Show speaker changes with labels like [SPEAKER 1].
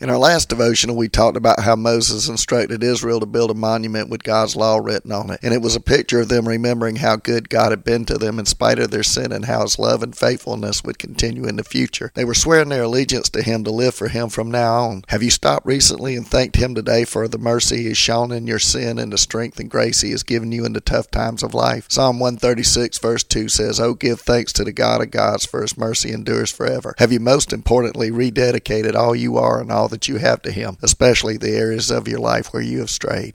[SPEAKER 1] In our last devotional, we talked about how Moses instructed Israel to build a monument with God's law written on it. And it was a picture of them remembering how good God had been to them in spite of their sin and how his love and faithfulness would continue in the future. They were swearing their allegiance to him to live for him from now on. Have you stopped recently and thanked him today for the mercy he has shown in your sin and the strength and grace he has given you in the tough times of life? Psalm 136, verse 2 says, Oh, give thanks to the God of gods, for his mercy endures forever. Have you most importantly rededicated all you are and all that you have to Him, especially the areas of your life where you have strayed.